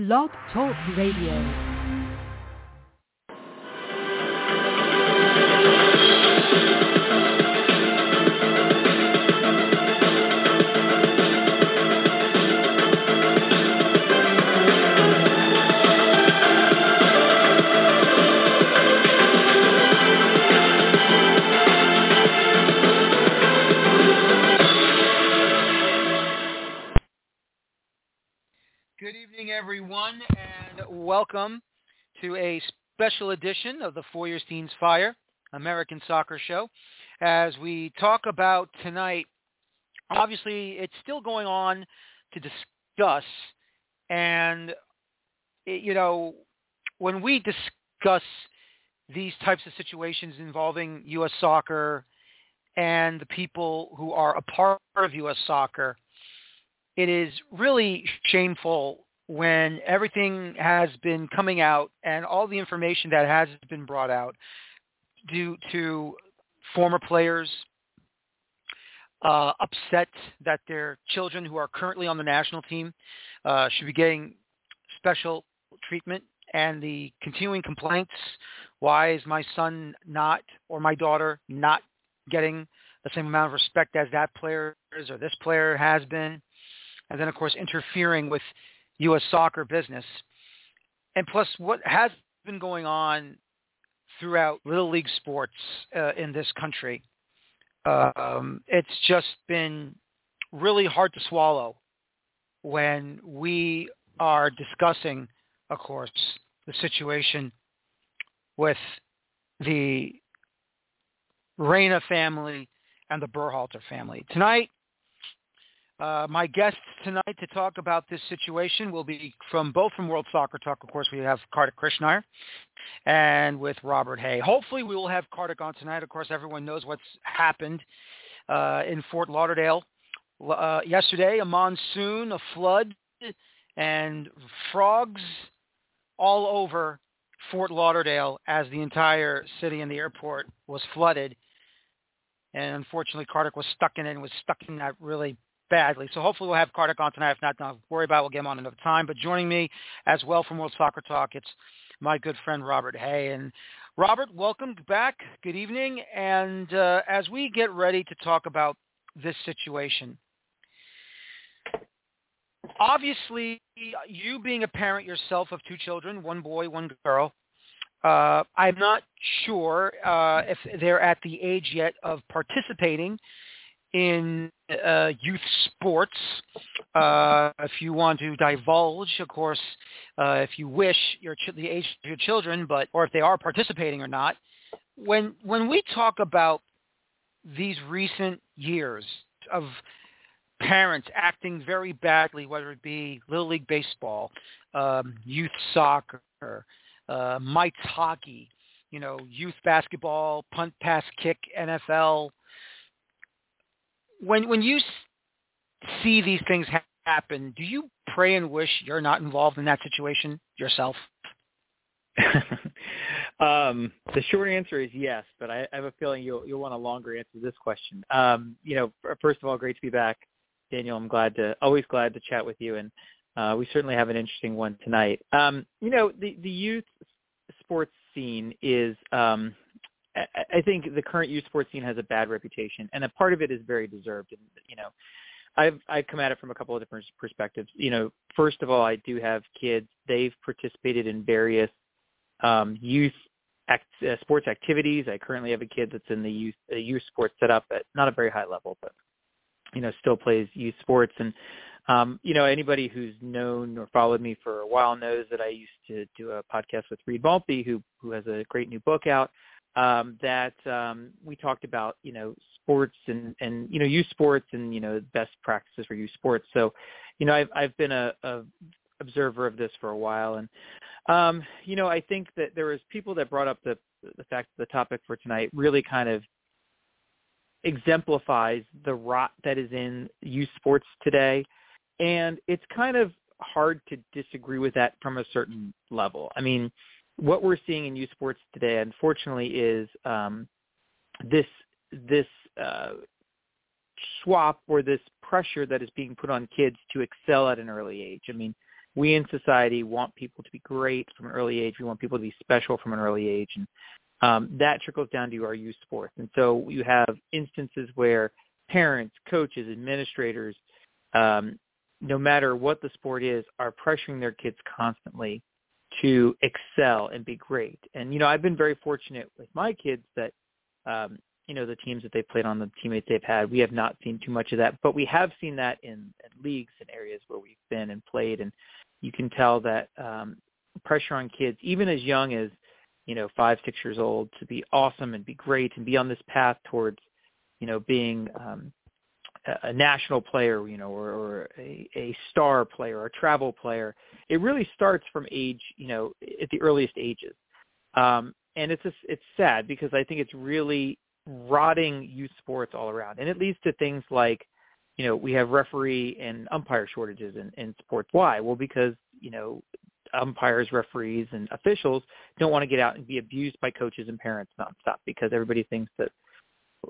Blog Talk Radio. Everyone, and welcome to a special edition of the Feuerstein's Fire American Soccer Show. As we talk about tonight, obviously it's still going on to discuss, and it, you know, when we discuss these types of situations involving U.S. soccer and the people who are a part of U.S. soccer, it is really shameful when everything has been coming out and all the information that has been brought out due to former players uh, upset that their children who are currently on the national team uh, should be getting special treatment and the continuing complaints, why is my son not or my daughter not getting the same amount of respect as that player is or this player has been? and then of course interfering with U.S. soccer business. And plus what has been going on throughout Little League sports uh, in this country, um, it's just been really hard to swallow when we are discussing, of course, the situation with the Reyna family and the Berhalter family. Tonight, uh, my guests tonight to talk about this situation will be from both from World Soccer Talk. Of course, we have Kartik Krishnaiyer and with Robert Hay. Hopefully, we will have Kartik on tonight. Of course, everyone knows what's happened uh, in Fort Lauderdale uh, yesterday. A monsoon, a flood, and frogs all over Fort Lauderdale as the entire city and the airport was flooded. And unfortunately, Kartik was stuck in it and was stuck in that really badly. So hopefully we'll have Kartik on tonight. If not, don't worry about it. We'll get him on another time. But joining me as well from World Soccer Talk, it's my good friend Robert Hay. And Robert, welcome back. Good evening. And uh, as we get ready to talk about this situation, obviously you being a parent yourself of two children, one boy, one girl, uh, I'm not sure uh, if they're at the age yet of participating in uh, youth sports. Uh, if you want to divulge, of course, uh, if you wish, your ch- the age of your children, but or if they are participating or not. When when we talk about these recent years of parents acting very badly, whether it be little league baseball, um, youth soccer, uh, mites hockey, you know, youth basketball, punt, pass, kick, NFL, when when you see these things happen, do you pray and wish you're not involved in that situation yourself? um, the short answer is yes, but I, I have a feeling you'll you'll want a longer answer to this question. Um, you know, first of all, great to be back, Daniel. I'm glad to always glad to chat with you, and uh, we certainly have an interesting one tonight. Um, you know, the the youth sports scene is um, I think the current youth sports scene has a bad reputation, and a part of it is very deserved. And you know, I've I've come at it from a couple of different perspectives. You know, first of all, I do have kids. They've participated in various um, youth act, uh, sports activities. I currently have a kid that's in the youth uh, youth sports setup at not a very high level, but you know, still plays youth sports. And um, you know, anybody who's known or followed me for a while knows that I used to do a podcast with Reed Maltby, who who has a great new book out um, that um, we talked about, you know, sports and, and, you know, youth sports and, you know, best practices for youth sports. So, you know, I've, I've been a, a observer of this for a while. And, um, you know, I think that there was people that brought up the, the fact that the topic for tonight really kind of exemplifies the rot that is in youth sports today. And it's kind of hard to disagree with that from a certain level. I mean, what we're seeing in youth sports today, unfortunately, is um, this this uh, swap or this pressure that is being put on kids to excel at an early age. I mean, we in society want people to be great from an early age. We want people to be special from an early age, and um, that trickles down to our youth sports. And so you have instances where parents, coaches, administrators, um, no matter what the sport is, are pressuring their kids constantly to excel and be great. And you know, I've been very fortunate with my kids that um, you know the teams that they've played on, the teammates they've had. We have not seen too much of that, but we have seen that in, in leagues and areas where we've been and played, and you can tell that um, pressure on kids, even as young as you know five, six years old, to be awesome and be great and be on this path towards you know being um, a national player, you know, or, or a, a star player, or a travel player. It really starts from age, you know, at the earliest ages. Um, and it's just, it's sad because I think it's really rotting youth sports all around, and it leads to things like, you know, we have referee and umpire shortages in, in sports. Why? Well, because you know, umpires, referees, and officials don't want to get out and be abused by coaches and parents nonstop because everybody thinks that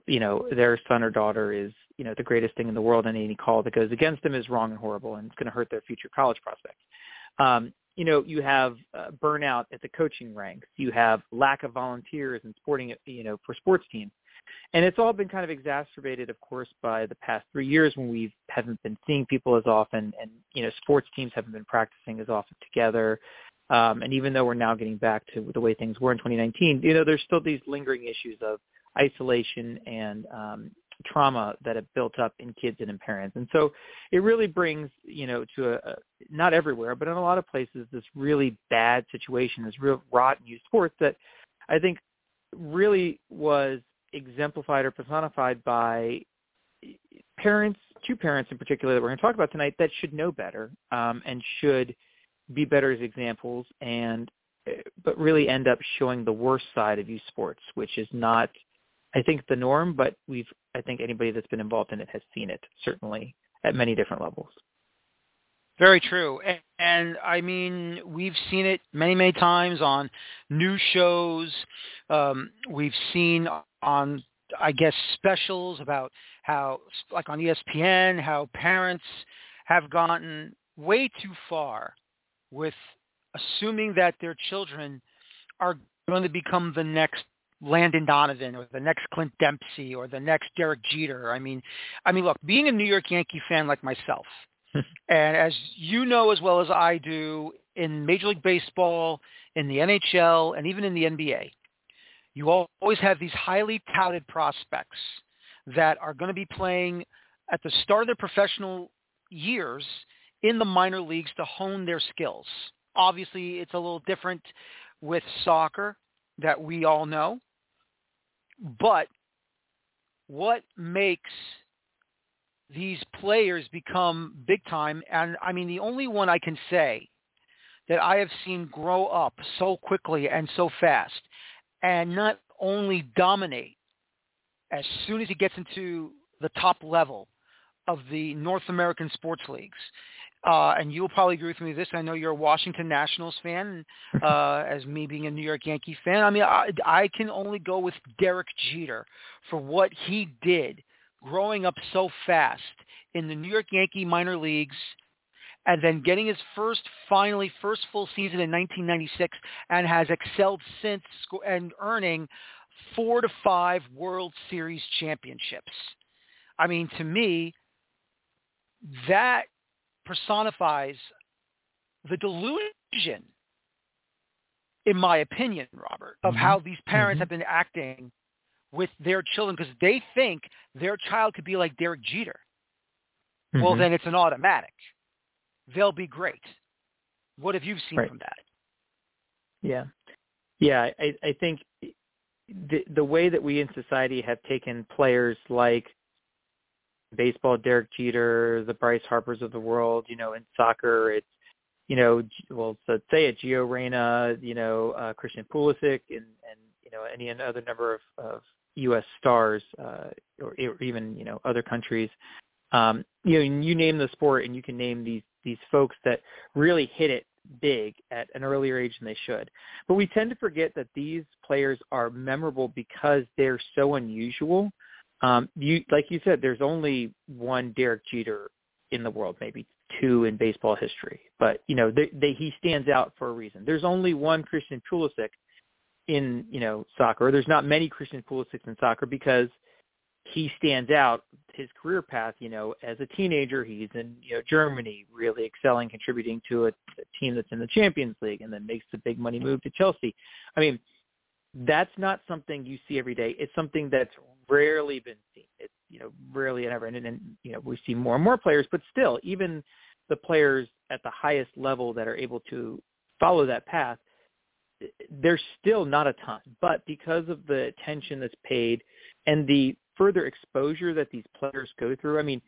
you know their son or daughter is you know the greatest thing in the world and any call that goes against them is wrong and horrible and it's going to hurt their future college prospects. Um, you know you have uh, burnout at the coaching ranks. You have lack of volunteers and sporting you know for sports teams. And it's all been kind of exacerbated of course by the past three years when we haven't been seeing people as often and you know sports teams haven't been practicing as often together. Um, and even though we're now getting back to the way things were in 2019 you know there's still these lingering issues of isolation and um, trauma that have built up in kids and in parents. And so it really brings, you know, to a, a not everywhere, but in a lot of places, this really bad situation, this real rotten youth sports that I think really was exemplified or personified by parents, two parents in particular that we're going to talk about tonight that should know better um, and should be better as examples and but really end up showing the worst side of youth sports, which is not – I think the norm, but we've I think anybody that's been involved in it has seen it certainly at many different levels. Very true. And, and, I mean, we've seen it many, many times on news shows. Um, we've seen on, I guess, specials about how, like on ESPN, how parents have gotten way too far with assuming that their children are going to become the next Landon Donovan or the next Clint Dempsey or the next Derek Jeter. I mean, I mean, look, being a New York Yankee fan like myself, and as you know as well as I do, in Major League Baseball, in the NHL, and even in the NBA, you always have these highly touted prospects that are going to be playing at the start of their professional years in the minor leagues to hone their skills. Obviously, it's a little different with soccer that we all know. But what makes these players become big time, and I mean, the only one I can say that I have seen grow up so quickly and so fast and not only dominate as soon as he gets into the top level of the North American sports leagues uh, and you'll probably agree with me with this. I know you're a Washington Nationals fan, uh, as me being a New York Yankee fan. I mean, I, I can only go with Derek Jeter for what he did growing up so fast in the New York Yankee minor leagues and then getting his first, finally, first full season in 1996 and has excelled since and earning four to five World Series championships. I mean, to me, that personifies the delusion, in my opinion, Robert, of mm-hmm. how these parents mm-hmm. have been acting with their children because they think their child could be like Derek Jeter. Mm-hmm. Well, then it's an automatic. They'll be great. What have you seen right. from that? Yeah, yeah. I, I think the the way that we in society have taken players like baseball, Derek Jeter, the Bryce Harpers of the world. You know, in soccer, it's you know, well, so say it, Gio Reyna, you know, uh, Christian Pulisic, and and you know any other number of, of U.S. stars, uh, or, or even you know other countries. Um, you know, you name the sport, and you can name these these folks that really hit it big at an earlier age than they should. But we tend to forget that these players are memorable because they're so unusual um, you like you said, there's only one Derek Jeter in the world, maybe two in baseball history. But you know, they, they, he stands out for a reason. There's only one Christian Pulisic in you know soccer. There's not many Christian Pulisics in soccer because he stands out his career path, you know, as a teenager, he's in, you know, Germany, really excelling, contributing to a, a team that's in the Champions League and then makes the big money move to Chelsea. I mean, that's not something you see every day. It's something that's rarely been seen. It's, you know, rarely ever. And, and, you know, we see more and more players, but still, even the players at the highest level that are able to follow that path, there's still not a ton. But because of the attention that's paid and the further exposure that these players go through. I mean,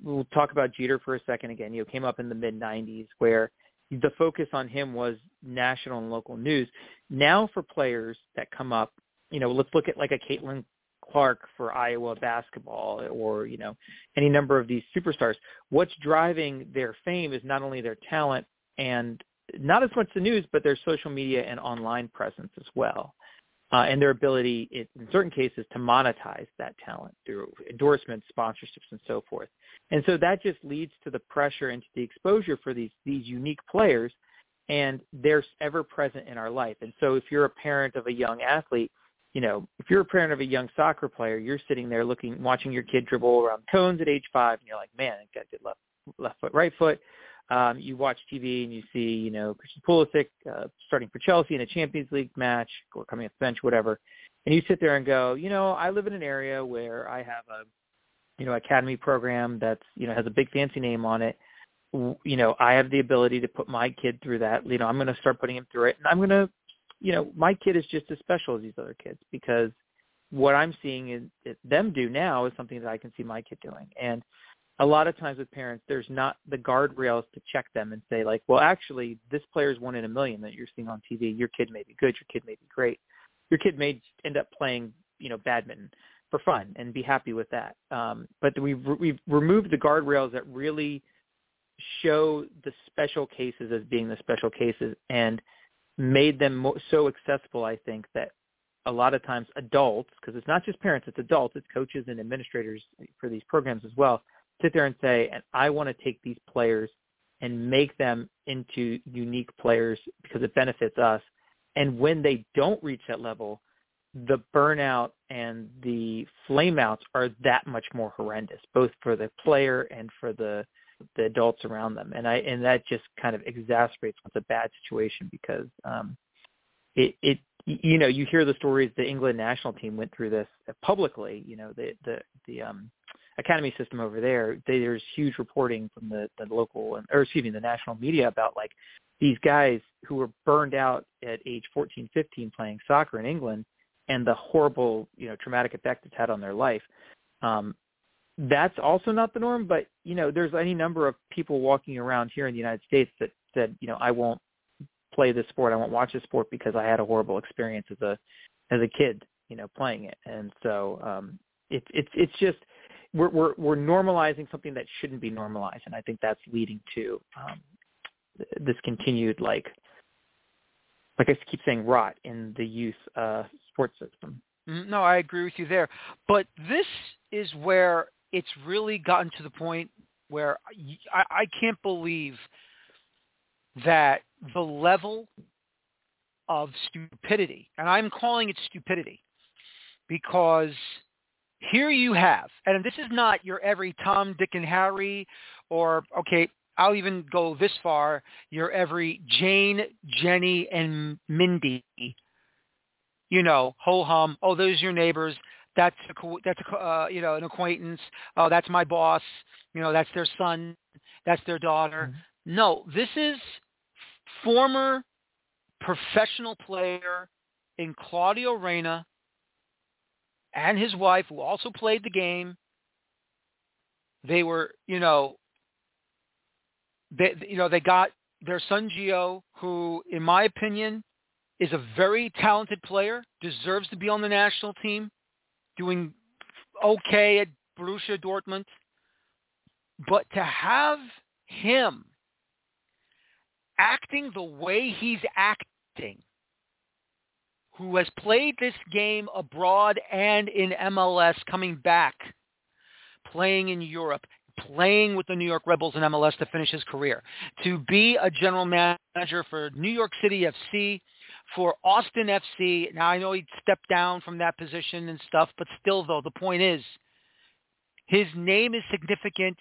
we'll talk about Jeter for a second again. You know, came up in the mid '90s where the focus on him was national and local news. Now for players that come up, you know, let's look at like a Caitlin Clark for Iowa basketball or, you know, any number of these superstars. What's driving their fame is not only their talent and not as much the news, but their social media and online presence as well uh, and their ability in certain cases to monetize that talent through endorsements, sponsorships, and so forth. And so that just leads to the pressure and to the exposure for these these unique players, and they're ever present in our life. And so if you're a parent of a young athlete, you know, if you're a parent of a young soccer player, you're sitting there looking, watching your kid dribble around cones at age five, and you're like, man, that guy did left left foot, right foot um, you watch TV and you see, you know, Christian Pulisic uh, starting for Chelsea in a Champions League match or coming off the bench, whatever, and you sit there and go, you know, I live in an area where I have a, you know, academy program that's, you know, has a big fancy name on it. You know, I have the ability to put my kid through that. You know, I'm going to start putting him through it, and I'm going to, you know, my kid is just as special as these other kids because what I'm seeing is, them do now is something that I can see my kid doing, and a lot of times with parents, there's not the guardrails to check them and say like, well, actually, this player's one in a million that you're seeing on TV. Your kid may be good. Your kid may be great. Your kid may end up playing, you know, badminton for fun and be happy with that. Um, but we've we've removed the guardrails that really show the special cases as being the special cases and made them mo- so accessible. I think that a lot of times adults, because it's not just parents, it's adults, it's coaches and administrators for these programs as well sit there and say, and I want to take these players and make them into unique players because it benefits us. And when they don't reach that level, the burnout and the flameouts are that much more horrendous, both for the player and for the the adults around them. And I and that just kind of exacerbates what's a bad situation because um it it you know, you hear the stories the England national team went through this publicly, you know, the the the um academy system over there, they, there's huge reporting from the, the local or excuse me, the national media about like these guys who were burned out at age 14, 15 playing soccer in England and the horrible, you know, traumatic effect it's had on their life. Um, that's also not the norm, but you know, there's any number of people walking around here in the United States that said, you know, I won't play this sport, I won't watch this sport because I had a horrible experience as a as a kid, you know, playing it. And so um it's it's it's just we're, we're, we're normalizing something that shouldn't be normalized, and I think that's leading to um, this continued like like I keep saying rot in the youth uh, sports system. Mm-hmm. No, I agree with you there. But this is where it's really gotten to the point where I, I can't believe that the level of stupidity, and I'm calling it stupidity, because here you have, and this is not your every Tom, Dick, and Harry, or okay, I'll even go this far, your every Jane, Jenny, and Mindy. You know, ho hum. Oh, those are your neighbors. That's a, that's a, uh, you know an acquaintance. Oh, that's my boss. You know, that's their son. That's their daughter. Mm-hmm. No, this is former professional player in Claudio Reyna and his wife, who also played the game, they were, you know, they, you know, they got their son Gio, who, in my opinion, is a very talented player, deserves to be on the national team, doing okay at Borussia Dortmund. But to have him acting the way he's acting who has played this game abroad and in MLS coming back, playing in Europe, playing with the New York Red Bulls in MLS to finish his career, to be a general manager for New York City FC, for Austin FC. Now I know he stepped down from that position and stuff, but still though, the point is his name is significant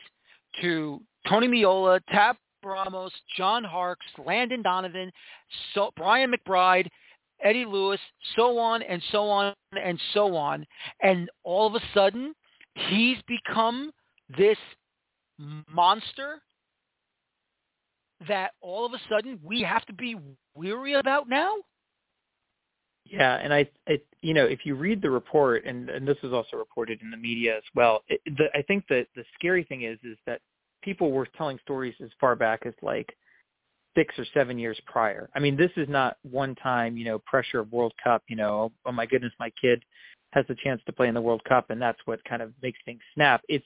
to Tony Meola, Tab Ramos, John Harkes, Landon Donovan, so, Brian McBride, Eddie Lewis, so on and so on and so on. And all of a sudden, he's become this monster that all of a sudden we have to be weary about now? Yeah, and I, I you know, if you read the report, and, and this was also reported in the media as well, it, the, I think that the scary thing is, is that people were telling stories as far back as like six or seven years prior. I mean, this is not one time, you know, pressure of World Cup, you know, oh my goodness, my kid has the chance to play in the World Cup and that's what kind of makes things snap. It's,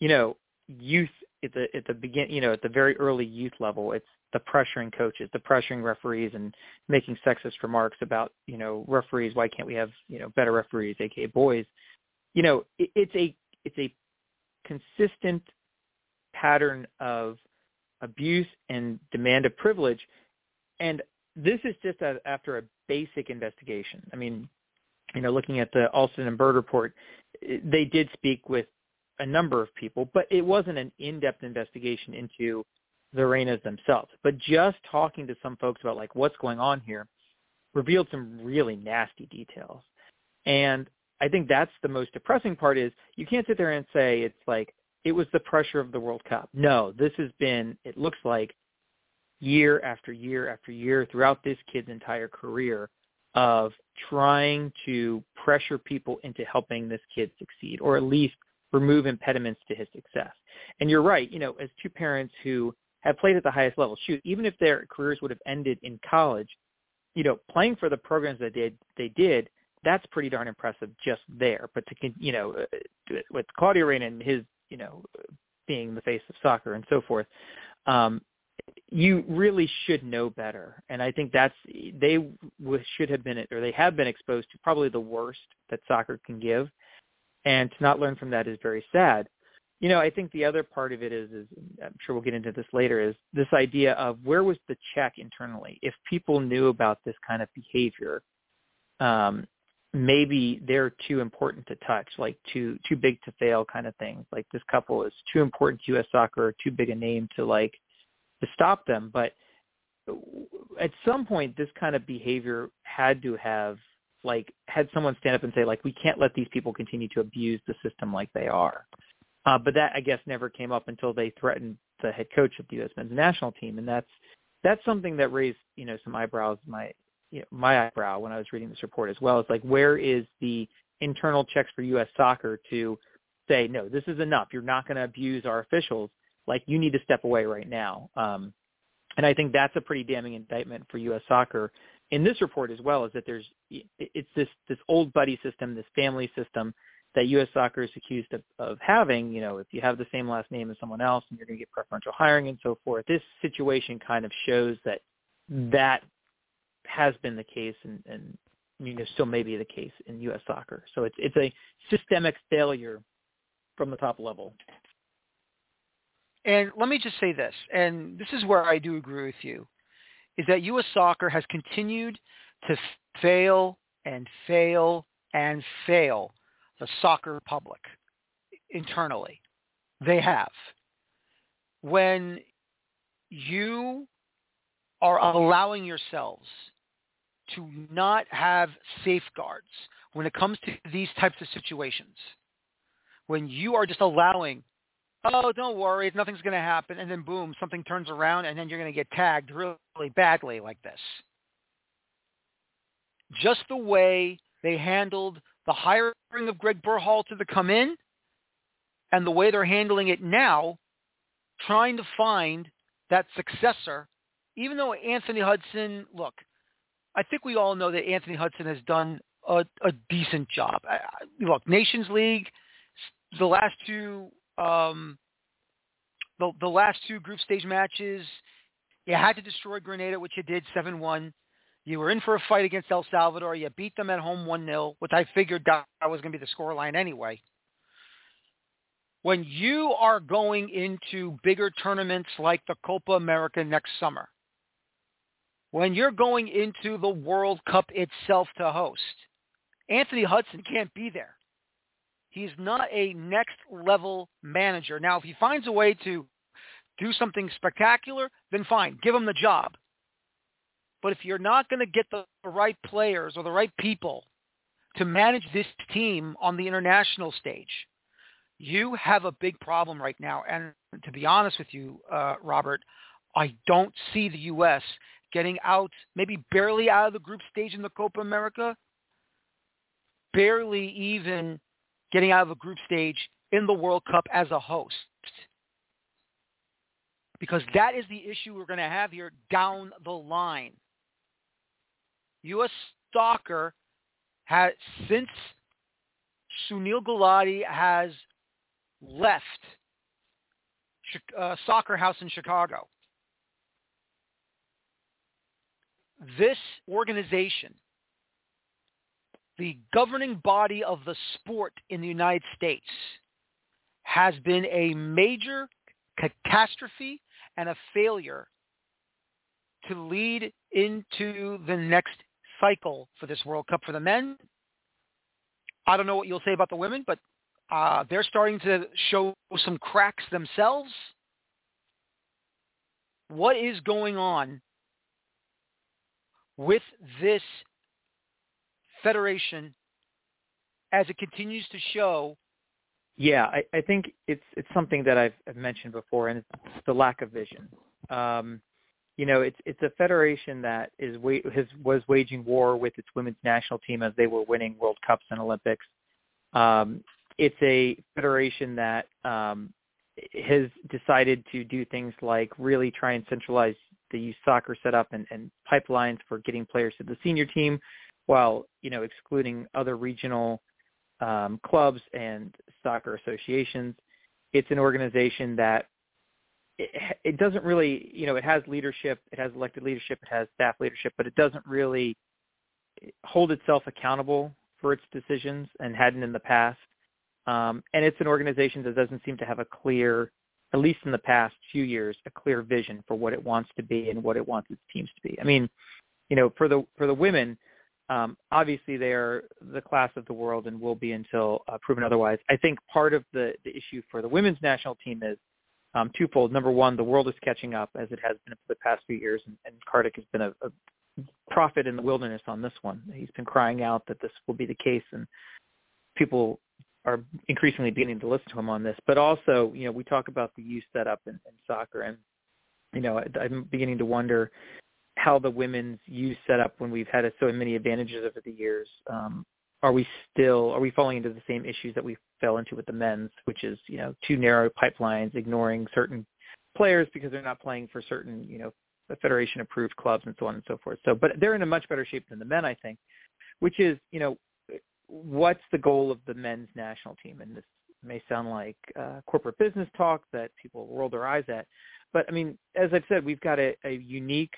you know, youth at the at the begin, you know, at the very early youth level, it's the pressuring coaches, the pressuring referees and making sexist remarks about, you know, referees, why can't we have, you know, better referees, aka boys. You know, it, it's a it's a consistent pattern of abuse and demand of privilege. And this is just a, after a basic investigation. I mean, you know, looking at the Alston and Bird report, they did speak with a number of people, but it wasn't an in-depth investigation into the Reynas themselves. But just talking to some folks about like what's going on here revealed some really nasty details. And I think that's the most depressing part is you can't sit there and say it's like it was the pressure of the World Cup. No, this has been, it looks like, year after year after year throughout this kid's entire career of trying to pressure people into helping this kid succeed or at least remove impediments to his success. And you're right, you know, as two parents who have played at the highest level, shoot, even if their careers would have ended in college, you know, playing for the programs that they they did, that's pretty darn impressive just there. But to you know, uh, with Claudio Reyna and his you know, being the face of soccer and so forth. Um, you really should know better, and I think that's they should have been or they have been exposed to probably the worst that soccer can give, and to not learn from that is very sad. You know, I think the other part of it is, is I'm sure we'll get into this later, is this idea of where was the check internally? If people knew about this kind of behavior, um, maybe they're too important to touch, like too too big to fail kind of things. Like this couple is too important to U.S. soccer, too big a name to like to stop them. But at some point, this kind of behavior had to have like had someone stand up and say like we can't let these people continue to abuse the system like they are. Uh, but that I guess never came up until they threatened the head coach of the U.S. men's national team, and that's that's something that raised you know some eyebrows my you know, my eyebrow when I was reading this report as well. It's like where is the internal checks for U.S. soccer to say no, this is enough. You're not going to abuse our officials. Like you need to step away right now. Um, and I think that's a pretty damning indictment for U.S. soccer in this report as well. Is that there's it's this this old buddy system, this family system that U.S. soccer is accused of, of having. You know, if you have the same last name as someone else, and you're going to get preferential hiring and so forth. This situation kind of shows that that has been the case and, and you know still may be the case in U.S. soccer. So it's it's a systemic failure from the top level. And let me just say this, and this is where I do agree with you, is that U.S. soccer has continued to fail and fail and fail the soccer public internally. They have. When you are allowing yourselves to not have safeguards when it comes to these types of situations. When you are just allowing, oh, don't worry, nothing's going to happen, and then boom, something turns around, and then you're going to get tagged really badly like this. Just the way they handled the hiring of Gregg Berhalter to come in, and the way they're handling it now, trying to find that successor, even though Anthony Hudson, look, I think we all know that Anthony Hudson has done a, a decent job. I, look, Nations League, the last two, um, the, the last two group stage matches, you had to destroy Grenada, which you did 7-1. You were in for a fight against El Salvador. You beat them at home 1-0, which I figured that was going to be the scoreline anyway. when you are going into bigger tournaments like the Copa America next summer, when you're going into the World Cup itself to host, Anthony Hudson can't be there. He's not a next level manager. Now, if he finds a way to do something spectacular, then fine, give him the job. But if you're not going to get the right players or the right people to manage this team on the international stage, you have a big problem right now. And to be honest with you, uh, Robert, I don't see the U.S. getting out, maybe barely out of the group stage in the Copa America, barely even getting out of a group stage in the World Cup as a host. Because that is the issue we're going to have here down the line. U.S. soccer has, since Sunil Gulati has left uh, Soccer House in Chicago. This organization, the governing body of the sport in the United States, has been a major catastrophe and a failure to lead into the next cycle for this World Cup for the men. I don't know what you'll say about the women, but uh, they're starting to show some cracks themselves. What is going on with this federation as it continues to show? Yeah, I, I think it's it's something that I've, I've mentioned before, and it's the lack of vision. Um, you know, it's it's a federation that is has was waging war with its women's national team as they were winning World Cups and Olympics. Um, it's a federation that um, has decided to do things like really try and centralize the youth soccer setup and, and pipelines for getting players to the senior team, while you know excluding other regional um, clubs and soccer associations. It's an organization that it, it doesn't really, you know, it has leadership, it has elected leadership, it has staff leadership, but it doesn't really hold itself accountable for its decisions and hadn't in the past. Um, and it's an organization that doesn't seem to have a clear, at least in the past few years, a clear vision for what it wants to be and what it wants its teams to be. I mean, you know, for the for the women, um, obviously they are the class of the world and will be until uh, proven otherwise. I think part of the the issue for the women's national team is um, twofold. Number one, the world is catching up as it has been for the past few years, and, and Kartik has been a, a prophet in the wilderness on this one. He's been crying out that this will be the case, and people are increasingly beginning to listen to him on this. But also, you know, we talk about the youth setup in, in soccer, and you know, I'm beginning to wonder how the women's youth setup, when we've had so many advantages over the years, um, are we still are we falling into the same issues that we fell into with the men's, which is you know too narrow pipelines, ignoring certain players because they're not playing for certain you know federation approved clubs and so on and so forth. So, but they're in a much better shape than the men, I think, which is you know what's the goal of the men's national team? And this may sound like uh, corporate business talk that people roll their eyes at, but I mean, as I've said, we've got a, a unique,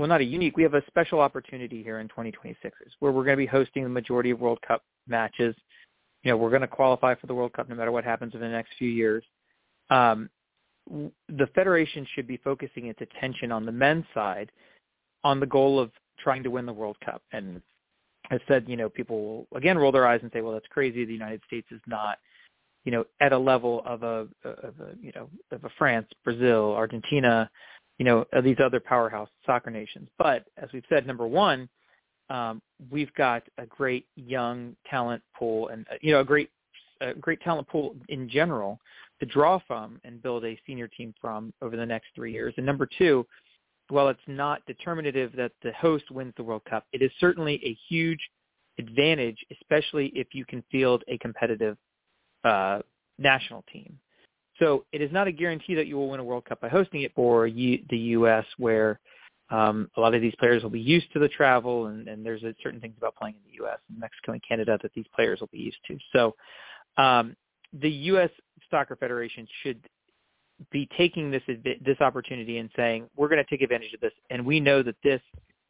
well, not a unique, we have a special opportunity here in 2026 where we're going to be hosting the majority of World Cup matches. You know, we're going to qualify for the World Cup no matter what happens in the next few years. Um, the federation should be focusing its attention on the men's side on the goal of trying to win the World Cup. And has said, you know, people will again roll their eyes and say, well, that's crazy. The United States is not, you know, at a level of a, of a you know, of a France, Brazil, Argentina, you know, these other powerhouse soccer nations. But as we've said, number one, um, we've got a great young talent pool and, uh, you know, a great, a great talent pool in general to draw from and build a senior team from over the next three years. And number two, while it's not determinative that the host wins the World Cup, it is certainly a huge advantage, especially if you can field a competitive uh, national team. So it is not a guarantee that you will win a World Cup by hosting it for U- the U.S., where um, a lot of these players will be used to the travel, and, and there's a, certain things about playing in the U.S. and Mexico and Canada that these players will be used to. So um, the U.S. Soccer Federation should be taking this this opportunity and saying we're going to take advantage of this, and we know that this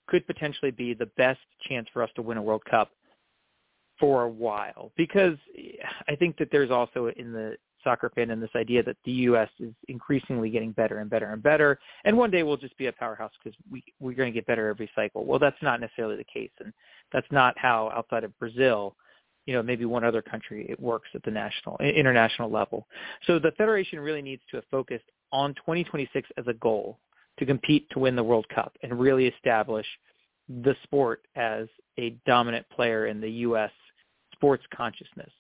could potentially be the best chance for us to win a World Cup for a while because I think that there's also in the soccer fan and this idea that the U.S. is increasingly getting better and better and better, and one day we'll just be a powerhouse because we we're going to get better every cycle. Well, that's not necessarily the case, and that's not how outside of Brazil, you know, maybe one other country it works at the national international level. So the federation really needs to have focused on 2026 as a goal to compete to win the World Cup and really establish the sport as a dominant player in the U.S. sports consciousness.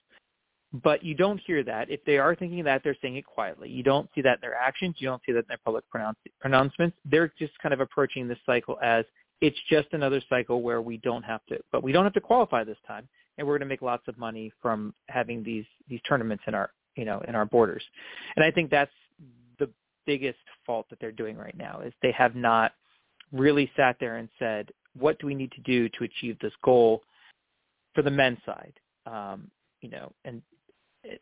But you don't hear that. If they are thinking that, they're saying it quietly. You don't see that in their actions. You don't see that in their public pronounce- pronouncements. They're just kind of approaching this cycle as it's just another cycle where we don't have to, but we don't have to qualify this time, and we're going to make lots of money from having these these tournaments in our you know in our borders. And I think that's the biggest fault that they're doing right now is they have not really sat there and said, what do we need to do to achieve this goal for the men's side? Um, you know, and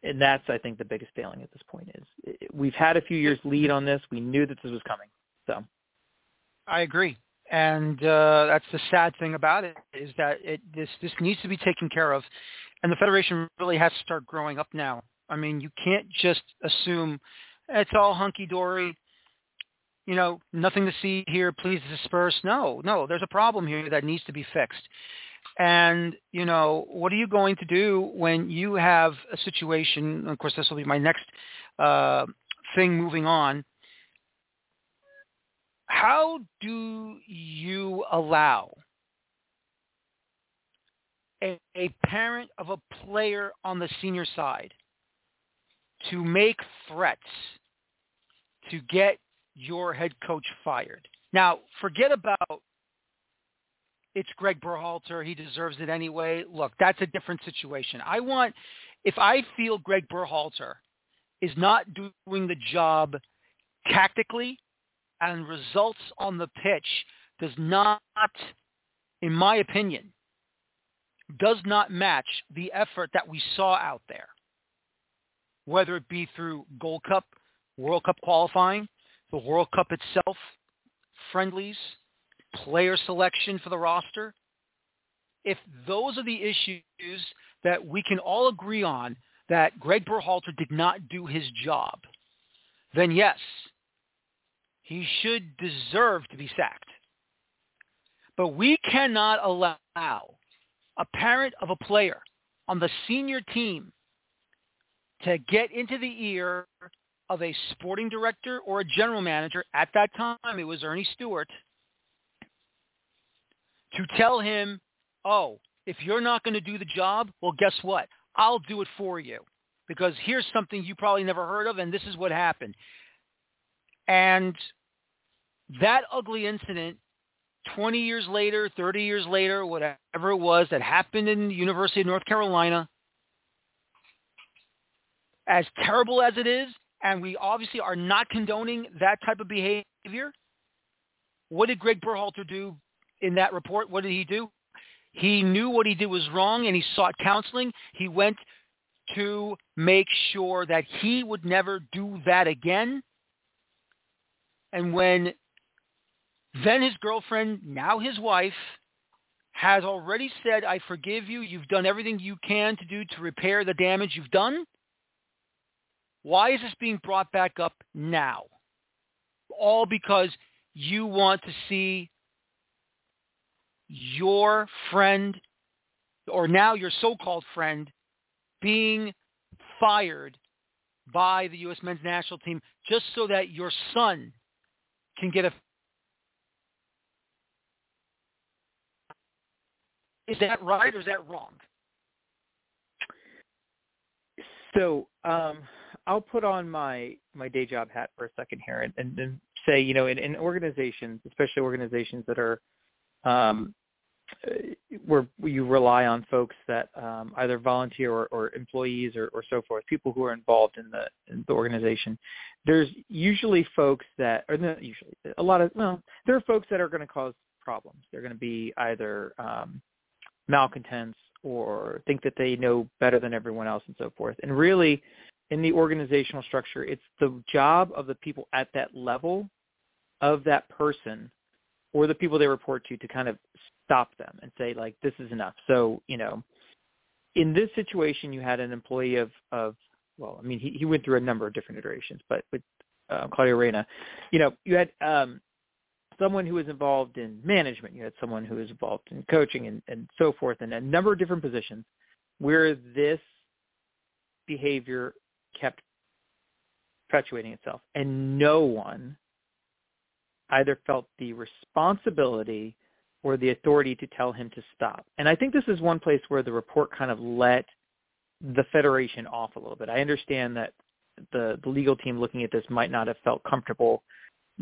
and that's I think the biggest failing at this point is we've had a few years lead on this. We knew that this was coming. So I agree. And uh, that's the sad thing about it is that it this this needs to be taken care of, and the federation really has to start growing up now. I mean, you can't just assume it's all hunky dory you know, nothing to see here, please disperse. No, no, there's a problem here that needs to be fixed. And, you know, what are you going to do when you have a situation, of course, this will be my next uh, thing moving on. How do you allow a, a parent of a player on the senior side to make threats to get your head coach fired. Now, forget about it's Gregg Berhalter. He deserves it anyway. Look, that's a different situation. I want, if I feel Gregg Berhalter is not doing the job tactically and results on the pitch does not, in my opinion, does not match the effort that we saw out there, whether it be through Gold Cup, World Cup qualifying, the World Cup itself, friendlies, player selection for the roster, if those are the issues that we can all agree on that Gregg Berhalter did not do his job, then yes, he should deserve to be sacked. But we cannot allow a parent of a player on the senior team to get into the ear of a sporting director or a general manager at that time, it was Earnie Stewart, to tell him, oh, if you're not going to do the job, well, guess what? I'll do it for you because here's something you probably never heard of, and this is what happened. And that ugly incident, 20 years later, 30 years later, whatever it was, that happened in the University of North Carolina, as terrible as it is, and we obviously are not condoning that type of behavior. What did Gregg Berhalter do in that report? What did he do? He knew what he did was wrong and he sought counseling. He went to make sure that he would never do that again. And when then his girlfriend, now his wife, has already said, I forgive you. You've done everything you can to do to repair the damage you've done. Why is this being brought back up now? All because you want to see your friend or now your so-called friend being fired by the U.S. men's national team just so that your son can get a Is that right or is that wrong? So um, I'll put on my my day job hat for a second here and, and, and say, you know, in, in organizations, especially organizations that are um, where you rely on folks that um, either volunteer or, or employees or, or so forth, people who are involved in the in the organization. There's usually folks that, or not usually, a lot of well, there are folks that are going to cause problems. They're going to be either um, malcontents or think that they know better than everyone else and so forth. And really, in the organizational structure, it's the job of the people at that level of that person or the people they report to to kind of stop them and say like this is enough. So, you know, in this situation you had an employee of of well, I mean, he, he went through a number of different iterations, but with uh, Claudio Reyna, you know, you had um, someone who was involved in management, you had someone who was involved in coaching and, and so forth, and a number of different positions where this behavior kept perpetuating itself, and no one either felt the responsibility or the authority to tell him to stop. And I think this is one place where the report kind of let the federation off a little bit. I understand that the, the legal team looking at this might not have felt comfortable,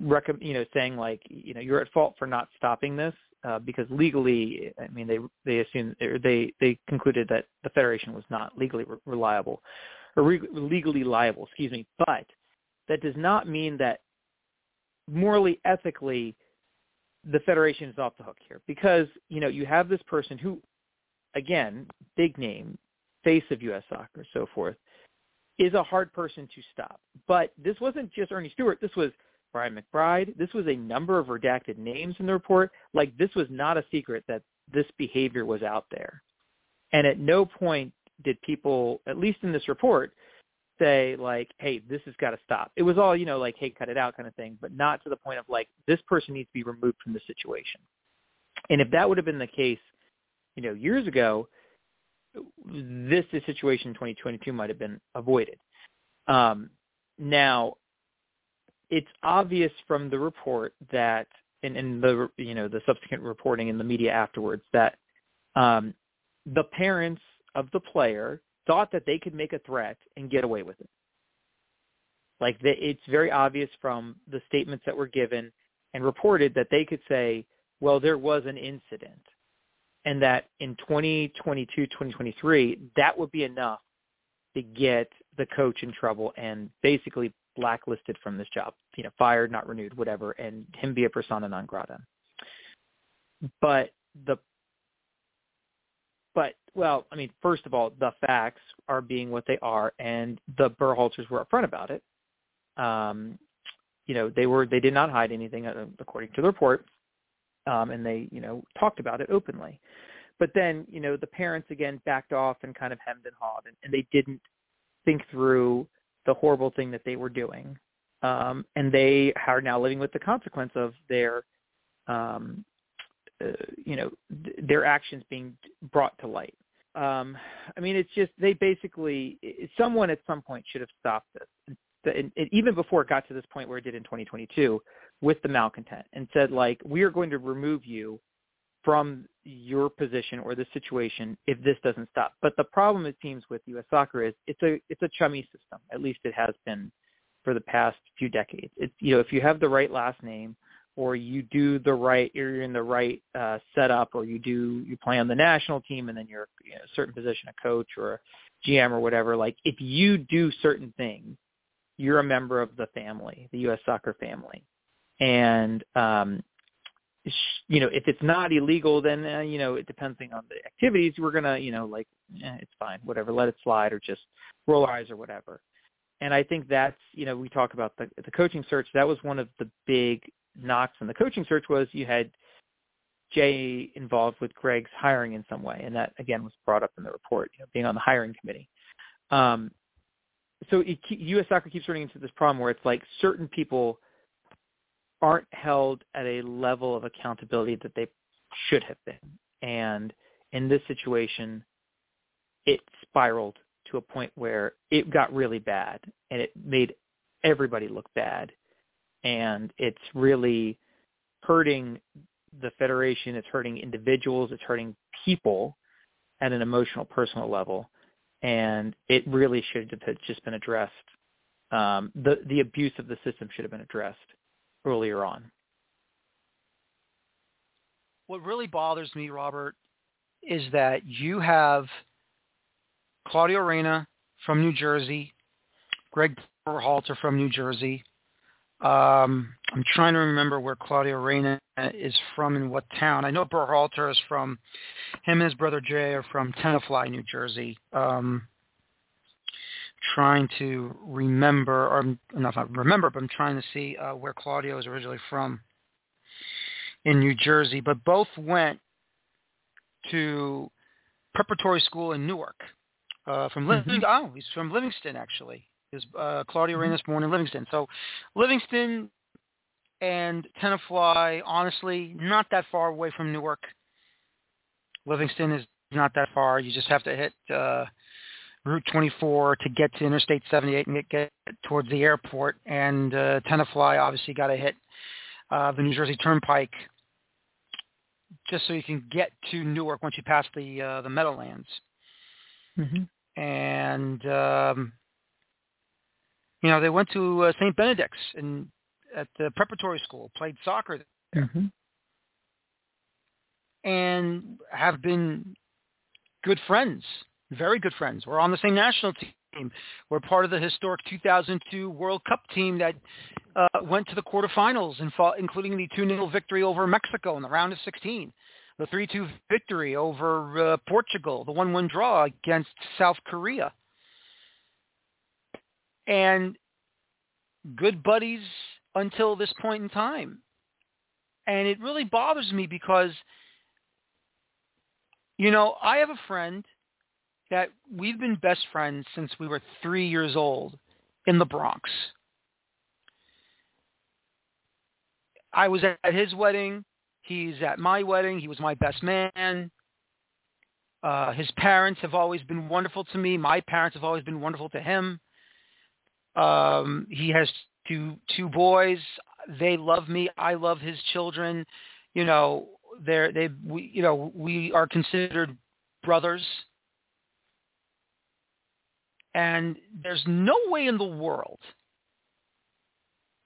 rec- you know, saying like, you know, you're at fault for not stopping this uh, because legally, I mean, they they assumed or they they concluded that the federation was not legally re- reliable or re- legally liable. Excuse me, but that does not mean that morally, ethically, the federation is off the hook here because you know you have this person who, again, big name, face of U.S. soccer, so forth, is a hard person to stop. But this wasn't just Earnie Stewart. This was Brian McBride. This was a number of redacted names in the report. Like this was not a secret that this behavior was out there. And at no point did people, at least in this report, say like, hey, this has got to stop. It was all, you know, like, hey, cut it out kind of thing, but not to the point of like, this person needs to be removed from the situation. And if that would have been the case, you know, years ago, this situation in 2022 might have been avoided. Um, now, it's obvious from the report that, and, and the you know the subsequent reporting in the media afterwards that um, the parents of the player thought that they could make a threat and get away with it. Like the, it's very obvious from the statements that were given and reported that they could say, well, there was an incident and that in 2022, 2023, that would be enough to get the coach in trouble and basically blacklisted from this job, you know, fired, not renewed, whatever, and him be a persona non grata. But the but well, I mean, first of all, the facts are being what they are, and the Berhalters were upfront about it. Um, you know, they were they did not hide anything uh, according to the report, um, and they you know talked about it openly. But then you know the parents again backed off and kind of hemmed and hawed, and, and they didn't think through the horrible thing that they were doing, um, and they are now living with the consequence of their um, uh, you know th- their actions being brought to light. Um, I mean, it's just they basically someone at some point should have stopped this, and, and even before it got to this point where it did in 2022 with the malcontent, and said like, we are going to remove you from your position or the situation if this doesn't stop. But the problem it seems with U.S. soccer is it's a it's a chummy system. At least it has been for the past few decades. It's you know if you have the right last name or you do the right, you're in the right uh, setup, or you do you play on the national team, and then you're you know, a certain position, a coach or a GM or whatever. Like if you do certain things, you're a member of the family, the U.S. soccer family, and um, you know if it's not illegal, then uh, you know it depending on the activities, we're gonna you know like eh, it's fine, whatever, let it slide, or just roll our eyes or whatever. And I think that's you know we talk about the the coaching search. That was one of the big knocks and the coaching search was you had Jay involved with Gregg's hiring in some way, and that again was brought up in the report, you know, being on the hiring committee. Um, so it, U.S. soccer keeps running into this problem where it's like certain people aren't held at a level of accountability that they should have been, and in this situation, it spiraled to a point where it got really bad, and it made everybody look bad and it's really hurting the federation. It's hurting individuals. It's hurting people at an emotional, personal level, and it really should have just been addressed. Um, the the abuse of the system should have been addressed earlier on. What really bothers me, Robert, is that you have Claudio Reyna from New Jersey, Gregg Berhalter from New Jersey, um, I'm trying to remember where Claudio Reyna is from and what town. I know Berhalter is from, him and his brother Jay are from Tenafly, New Jersey. Um, trying to remember, or not, remember, but I'm trying to see uh, where Claudio is originally from in New Jersey. But both went to preparatory school in Newark. uh, from Livingston. Mm-hmm. Oh, he's from Livingston actually. Is uh, Claudio mm-hmm. Reyna's born in Livingston? So Livingston and Tenafly, honestly, not that far away from Newark. Livingston is not that far. You just have to hit uh, Route 24 to get to Interstate 78 and get, get towards the airport. And uh, Tenafly obviously got to hit uh, the New Jersey Turnpike just so you can get to Newark once you pass the uh, the Meadowlands. Mm-hmm. And um, you know they went to uh, St. Benedict's and at the preparatory school, played soccer there, mm-hmm. and have been good friends, very good friends. We're on the same national team. We're part of the historic 2002 World Cup team that uh, went to the quarterfinals, and fought, including the 2-0 victory over Mexico in the round of 16, the 3-2 victory over uh, Portugal, the 1-1 draw against South Korea. And good buddies until this point in time. And it really bothers me because, you know, I have a friend that we've been best friends since we were three years old in the Bronx. I was at his wedding. He's at my wedding. He was my best man. Uh, his parents have always been wonderful to me. My parents have always been wonderful to him. Um, he has two two boys. They love me. I love his children. You know, they're they we you know we are considered brothers. And there's no way in the world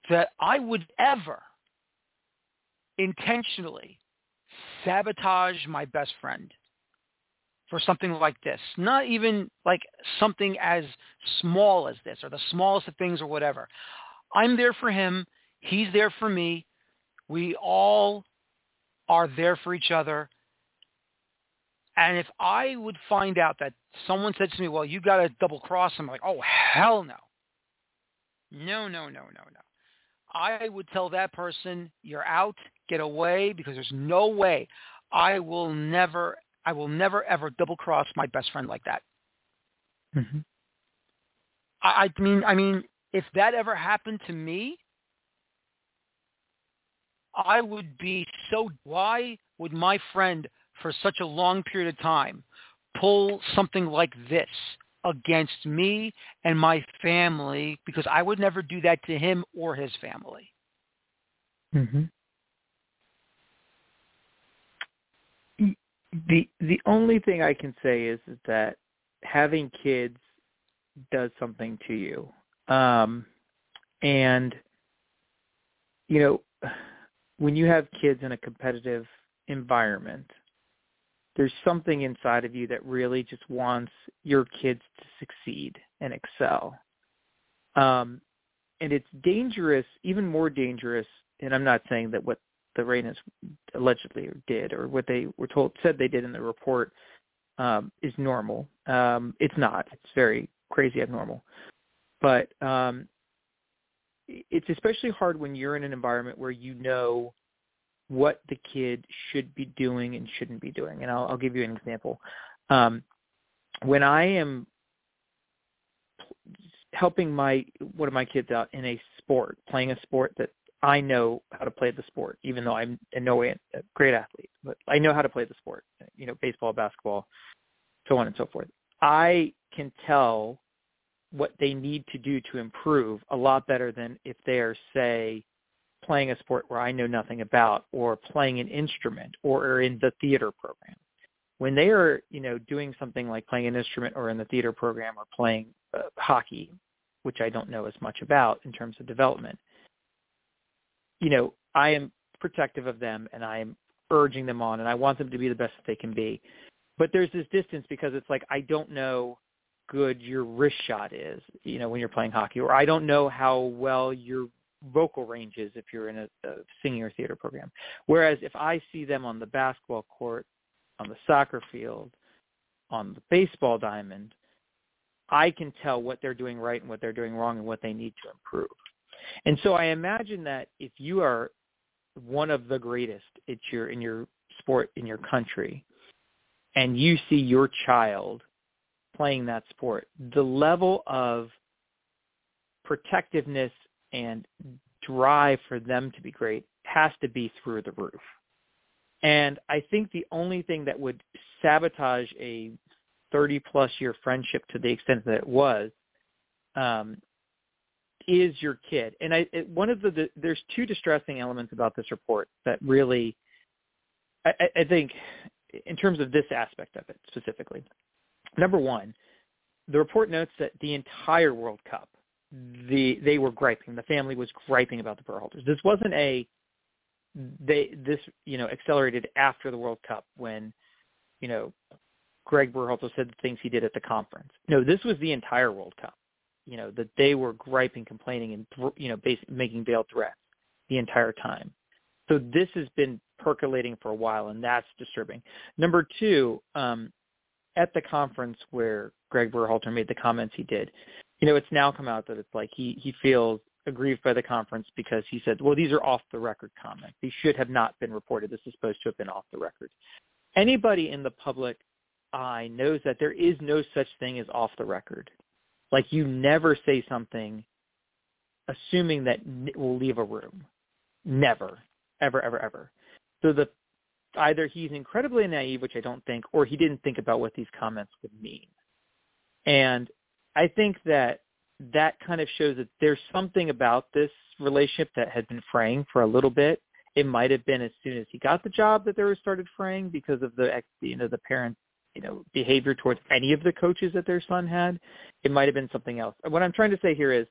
that I would ever intentionally sabotage my best friend for something like this. Not even like something as small as this or the smallest of things or whatever. I'm there for him. He's there for me. We all are there for each other. And if I would find out that someone said to me, well, you got to double cross him, I'm like, oh, hell no. No, no, no, no, no. I would tell that person, you're out, get away, because there's no way I will never, I will never ever double cross my best friend like that. Mm-hmm. I, I mean, I mean, if that ever happened to me, I would be so, why would my friend for such a long period of time pull something like this against me and my family because I would never do that to him or his family. Mm-hmm. The the only thing I can say is, is that having kids does something to you. Um, and, you know, when you have kids in a competitive environment, there's something inside of you that really just wants your kids to succeed and excel. Um, and it's dangerous, even more dangerous, and I'm not saying that what the Reynas allegedly did or what they were told said they did in the report um, is normal. Um, it's not. It's very crazy abnormal. But um, it's especially hard when you're in an environment where you know what the kid should be doing and shouldn't be doing. And I'll, I'll give you an example. Um, when I am helping my one of my kids out in a sport, playing a sport that I know how to play the sport, even though I'm in no way a great athlete, but I know how to play the sport. You know, baseball, basketball, so on and so forth. I can tell what they need to do to improve a lot better than if they are, say, playing a sport where I know nothing about or playing an instrument or are in the theater program. When they are, you know, doing something like playing an instrument or in the theater program or playing uh, hockey, which I don't know as much about in terms of development, you know, I am protective of them and I am urging them on and I want them to be the best that they can be. But there's this distance because it's like I don't know good your wrist shot is, you know, when you're playing hockey, or I don't know how well your vocal range is if you're in a, a singing or theater program. Whereas if I see them on the basketball court, on the soccer field, on the baseball diamond, I can tell what they're doing right and what they're doing wrong and what they need to improve. And so I imagine that if you are one of the greatest at your in your sport in your country and you see your child playing that sport, the level of protectiveness and drive for them to be great has to be through the roof. And I think the only thing that would sabotage a 30 plus year friendship to the extent that it was um, is your kid. And I, it, one of the, the, there's two distressing elements about this report that really, I, I think, in terms of this aspect of it specifically. Number one, the report notes that the entire World Cup, the they were griping. The family was griping about the Berhalters. This wasn't a they this you know accelerated after the World Cup when you know Gregg Berhalter said the things he did at the conference. No, this was the entire World Cup. You know that they were griping, complaining, and you know basically making veiled threats the entire time. So this has been percolating for a while, and that's disturbing. Number two, um, at the conference where Gregg Berhalter made the comments he did, you know, it's now come out that it's like he he feels aggrieved by the conference because he said, well, these are off the record comments. These should have not been reported. This is supposed to have been off the record. Anybody in the public eye knows that there is no such thing as off the record. Like you never say something assuming that it will leave a room. Never, ever, ever, ever. So the either he's incredibly naive, which I don't think, or he didn't think about what these comments would mean. And I think that that kind of shows that there's something about this relationship that had been fraying for a little bit. It might have been as soon as he got the job that there was started fraying because of the ex, you know the parents you know behavior towards any of the coaches that their son had. It might have been something else. What I'm trying to say here is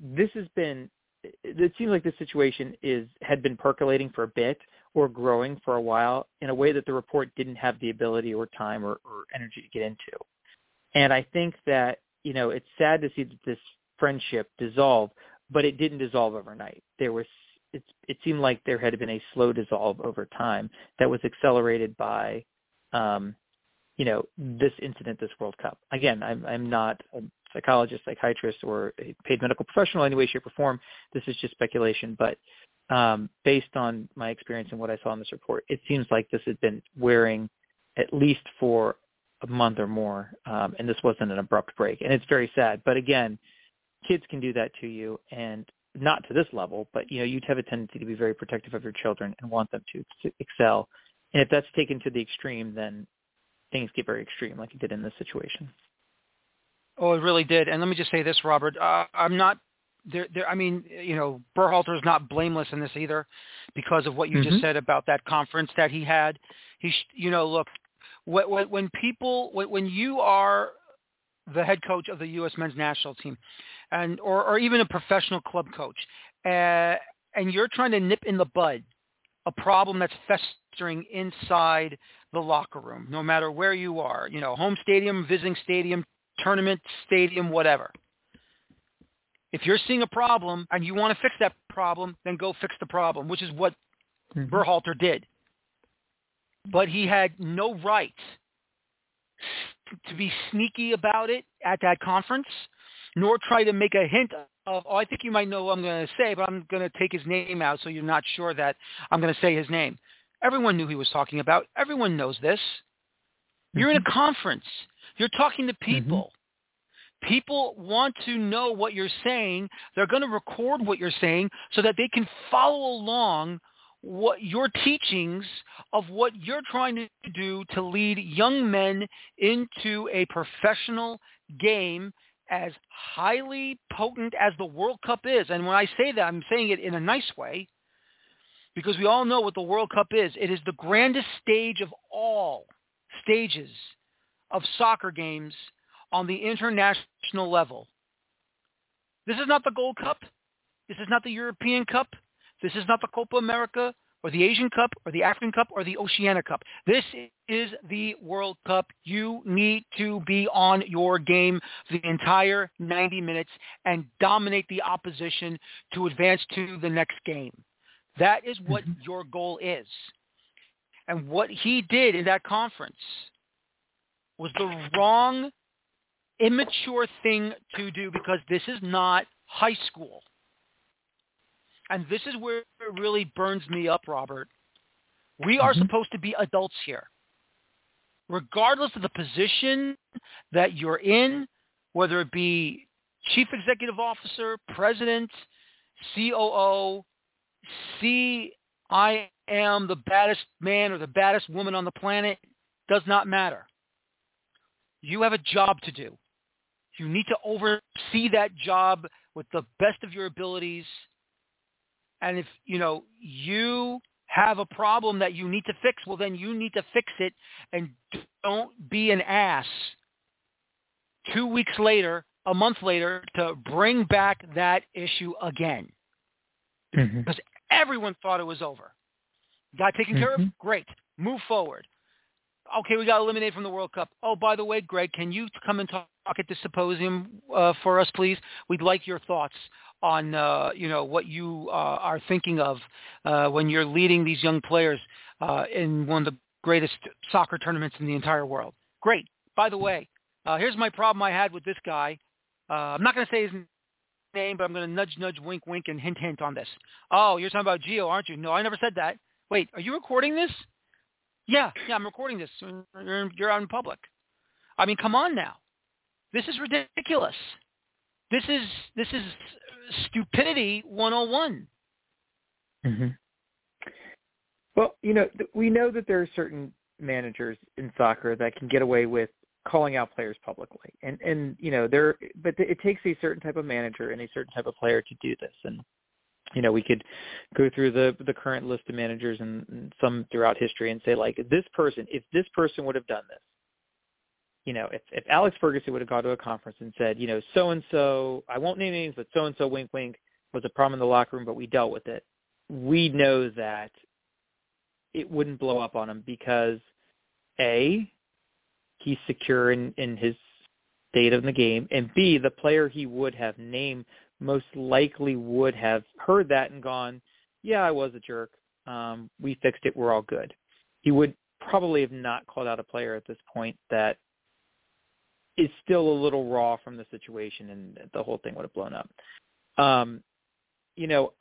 this has been it seems like this situation is had been percolating for a bit or growing for a while in a way that the report didn't have the ability or time or, or energy to get into. And I think that you know, it's sad to see that this friendship dissolve, but it didn't dissolve overnight. There was it, it seemed like there had been a slow dissolve over time that was accelerated by um, you know, this incident, this World Cup. Again, I'm I'm not a psychologist, psychiatrist, or a paid medical professional in any way, shape, or form. This is just speculation, but um, based on my experience and what I saw in this report, it seems like this had been wearing at least for a month or more, um, and this wasn't an abrupt break. And it's very sad. But again, kids can do that to you, and not to this level, but you know, you'd have a tendency to be very protective of your children and want them to, to excel. And if that's taken to the extreme, then things get very extreme, like it did in this situation. Oh, it really did. And let me just say this, Robert. Uh, I'm not there, there. I mean, you know, Berhalter is not blameless in this either, because of what you mm-hmm. just said about that conference that he had. He, you know, look, when, when people when, when you are the head coach of the U.S. men's national team, and or, or even a professional club coach, uh, and you're trying to nip in the bud a problem that's festering inside the locker room, no matter where you are, you know, home stadium, visiting stadium, tournament stadium, whatever. If you're seeing a problem and you want to fix that problem, then go fix the problem, which is what mm-hmm. Berhalter did but he had no right to be sneaky about it at that conference, nor try to make a hint of, oh, I think you might know what I'm going to say, but I'm going to take his name out so you're not sure that I'm going to say his name. Everyone knew he was talking about. Everyone knows this. You're in a mm-hmm. conference. You're talking to mm-hmm. people. Mm-hmm. People want to know what you're saying. They're going to record what you're saying so that they can follow along what your teachings of what you're trying to do to lead young men into a professional game as highly potent as the World Cup is. And when I say that, I'm saying it in a nice way because we all know what the World Cup is. It is the grandest stage of all stages of soccer games on the international level. This is not the Gold Cup. This is not the European Cup. This is not the Copa America or the Asian Cup or the African Cup or the Oceania Cup. This is the World Cup. You need to be on your game the entire 90 minutes and dominate the opposition to advance to the next game. That is what mm-hmm. your goal is. And what he did in that conference was the wrong, immature thing to do because this is not high school and this is where it really burns me up, Robert. We are mm-hmm. supposed to be adults here. regardless of the position that you're in, whether it be chief executive officer, president, COO, C I am the baddest man or the baddest woman on the planet does not matter. You have a job to do. You need to oversee that job with the best of your abilities. And if, you know, you have a problem that you need to fix, well, then you need to fix it and don't be an ass two weeks later, a month later, to bring back that issue again. Mm-hmm. Because everyone thought it was over. Got taken mm-hmm. care of? Mm-hmm. Great. Move forward. Okay, we got eliminated from the World Cup. Oh, by the way, Gregg, can you come and talk at the symposium uh, for us, please? We'd like your thoughts on uh, you know what you uh, are thinking of uh, when you're leading these young players uh, in one of the greatest soccer tournaments in the entire world. Great. By the way, uh, here's my problem I had with this guy. I'm not going to say his name, but I'm going to nudge, nudge, wink, wink, and hint, hint on this. Oh, you're talking about Gio, aren't you? No, I never said that. Wait, are you recording this? Yeah, yeah, I'm recording this. You're, you're out in public. I mean, come on now. This is ridiculous. This is this is stupidity 101. Mm-hmm. Well, you know, we know that there are certain managers in soccer that can get away with calling out players publicly, and and you know, there, but it takes a certain type of manager and a certain type of player to do this, and you know, we could go through the the current list of managers and, and some throughout history and say like this person, if this person would have done this, you know, if, if Alex Ferguson would have gone to a conference and said, you know, so and so, I won't name names, but so and so, wink, wink, was a problem in the locker room, but we dealt with it. We know that it wouldn't blow up on him because a he's secure in in his state of the game, and b the player he would have named most likely would have heard that and gone, yeah, I was a jerk. Um, we fixed it. We're all good. He would probably have not called out a player at this point that is still a little raw from the situation, and the whole thing would have blown up. Um, you know,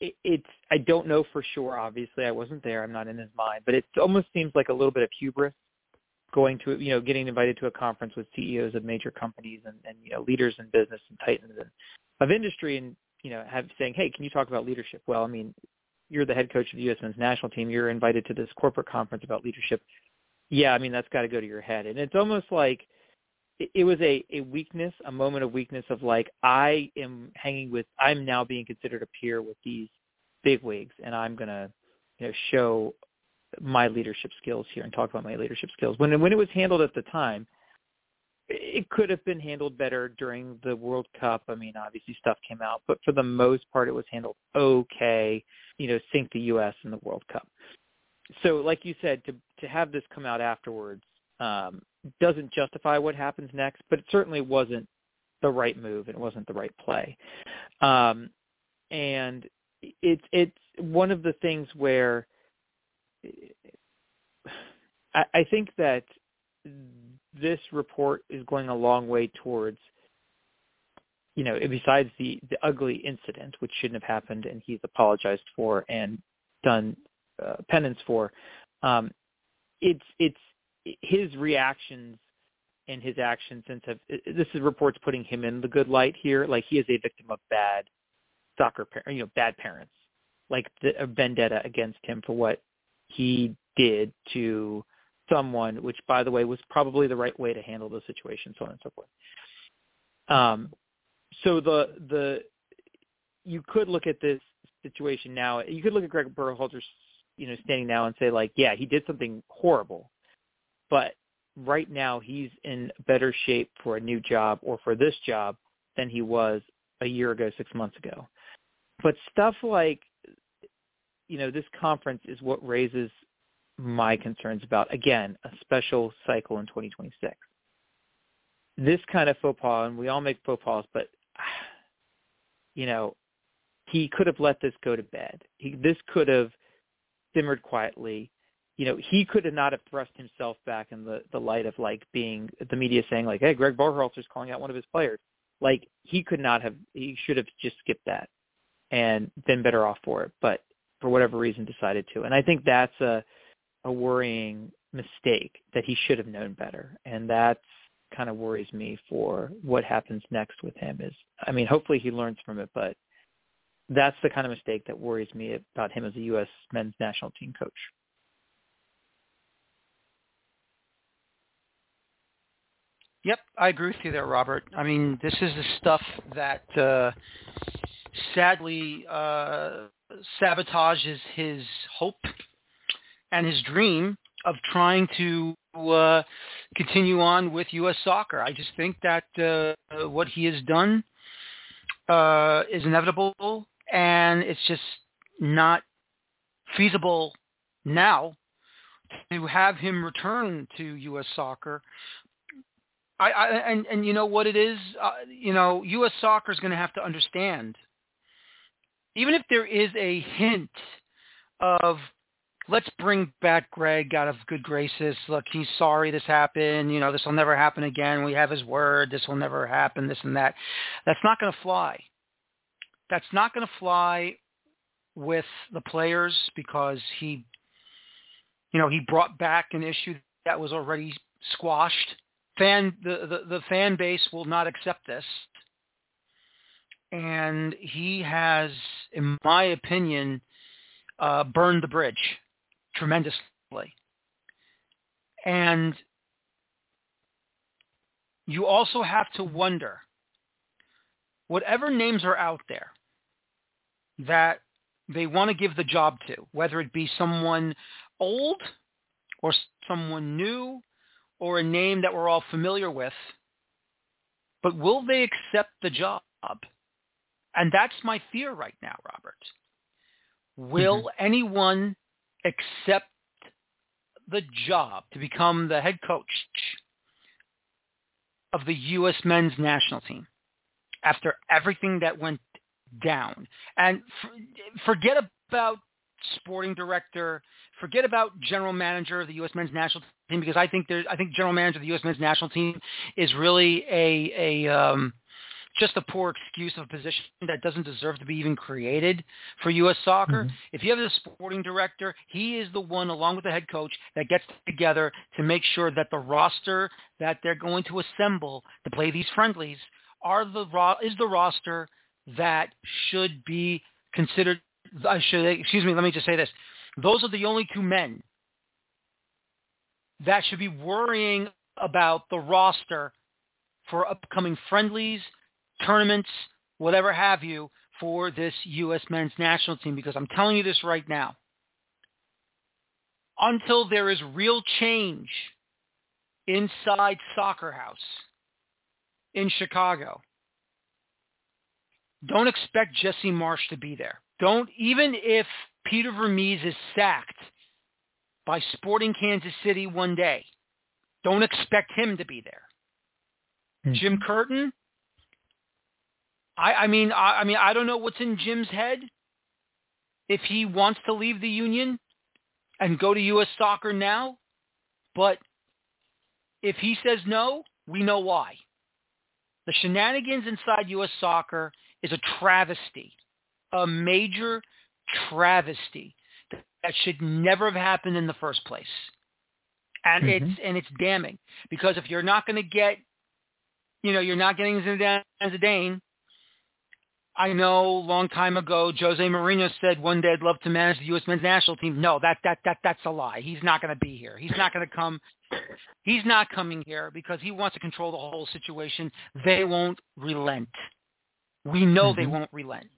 it, it's I don't know for sure. Obviously, I wasn't there. I'm not in his mind, but it almost seems like a little bit of hubris going to you know getting invited to a conference with CEOs of major companies and, and you know leaders in business and titans and, of industry and you know have saying hey can you talk about leadership well I mean you're the head coach of the U.S. men's national team you're invited to this corporate conference about leadership yeah I mean that's got to go to your head and it's almost like it was a, a weakness, a moment of weakness of like, I am hanging with, I'm now being considered a peer with these big wigs and I'm going to, you know, show my leadership skills here and talk about my leadership skills. When, when it was handled at the time, it could have been handled better during the World Cup. I mean, obviously stuff came out, but for the most part, it was handled okay. You know, sink the U.S. in the World Cup. So, like you said, to to have this come out afterwards um, doesn't justify what happens next, but it certainly wasn't the right move and it wasn't the right play. Um, and it's it's one of the things where I, I think that this report is going a long way towards you know, besides the the ugly incident, which shouldn't have happened, and he's apologized for and done uh, penance for, um, it's it's his reactions and his actions since have this is reports putting him in the good light here. Like he is a victim of bad soccer, you know, bad parents, like the, a vendetta against him for what he did to someone, which by the way was probably the right way to handle the situation, so on and so forth. Um, so the the you could look at this situation now. You could look at Gregg Berhalter, you know, standing now and say like, yeah, he did something horrible, but right now he's in better shape for a new job or for this job than he was a year ago, six months ago. But stuff like, you know, this conference is what raises my concerns about, again, a special cycle in 2026. This kind of faux pas, and we all make faux pas, but, you know, he could have let this go to bed. He, this could have simmered quietly you know, he could not have thrust himself back in the the light of like being the media saying like, hey, Gregg Berhalter's calling out one of his players. Like he could not have. He should have just skipped that and been better off for it. But for whatever reason, decided to. And I think that's a a worrying mistake that he should have known better, and that's kind of worries me for what happens next with him. Is I mean, hopefully he learns from it, but that's the kind of mistake that worries me about him as a U.S. men's national team coach. Yep, I agree with you there, Robert. I mean, this is the stuff that uh, sadly uh, sabotages his hope and his dream of trying to uh, continue on with U.S. soccer. I just think that uh, what he has done uh, is inevitable, and it's just not feasible now to have him return to U.S. soccer I, I and and you know what it is, uh, you know, U.S. soccer is going to have to understand, even if there is a hint of let's bring back Gregg out of good graces. Look, he's sorry this happened. You know, this will never happen again. We have his word. This will never happen. This and that. That's not going to fly. That's not going to fly with the players because he, you know, he brought back an issue that was already squashed fan the, the, the fan base will not accept this. And he has in my opinion uh, burned the bridge tremendously. And you also have to wonder whatever names are out there that they want to give the job to whether it be someone old or someone new or a name that we're all familiar with, but will they accept the job? And that's my fear right now, Robert. Will mm-hmm. anyone accept the job to become the head coach of the U.S. men's national team after everything that went down? And forget about sporting director. Forget about general manager of the U.S. men's national team because I think there's I think general manager of the U.S. men's national team is really a a um, just a poor excuse of a position that doesn't deserve to be even created for U.S. soccer. Mm-hmm. If you have a sporting director, he is the one, along with the head coach, that gets together to make sure that the roster that they're going to assemble to play these friendlies are the is the roster that should be considered I should, excuse me, let me just say this. Those are the only two men that should be worrying about the roster for upcoming friendlies, tournaments, whatever have you, for this U.S. men's national team because I'm telling you this right now. Until there is real change inside Soccer House in Chicago, don't expect Jesse Marsch to be there. Don't even if Peter Vermes is sacked by Sporting Kansas City one day, don't expect him to be there. Mm-hmm. Jim Curtin, I, I mean, I, I mean, I don't know what's in Jim's head. If he wants to leave the union and go to U.S. Soccer now, but if he says no, we know why. The shenanigans inside U.S. Soccer is a travesty a major travesty that should never have happened in the first place. And mm-hmm. it's and it's damning because if you're not going to get, you know, you're not getting Zinedine Zidane. I know a long time ago Jose Mourinho said one day I'd love to manage the U.S. men's national team. No, that that that that's a lie. He's not going to be here. He's not going to come. He's not coming here because he wants to control the whole situation. They won't relent. We know mm-hmm. they won't relent.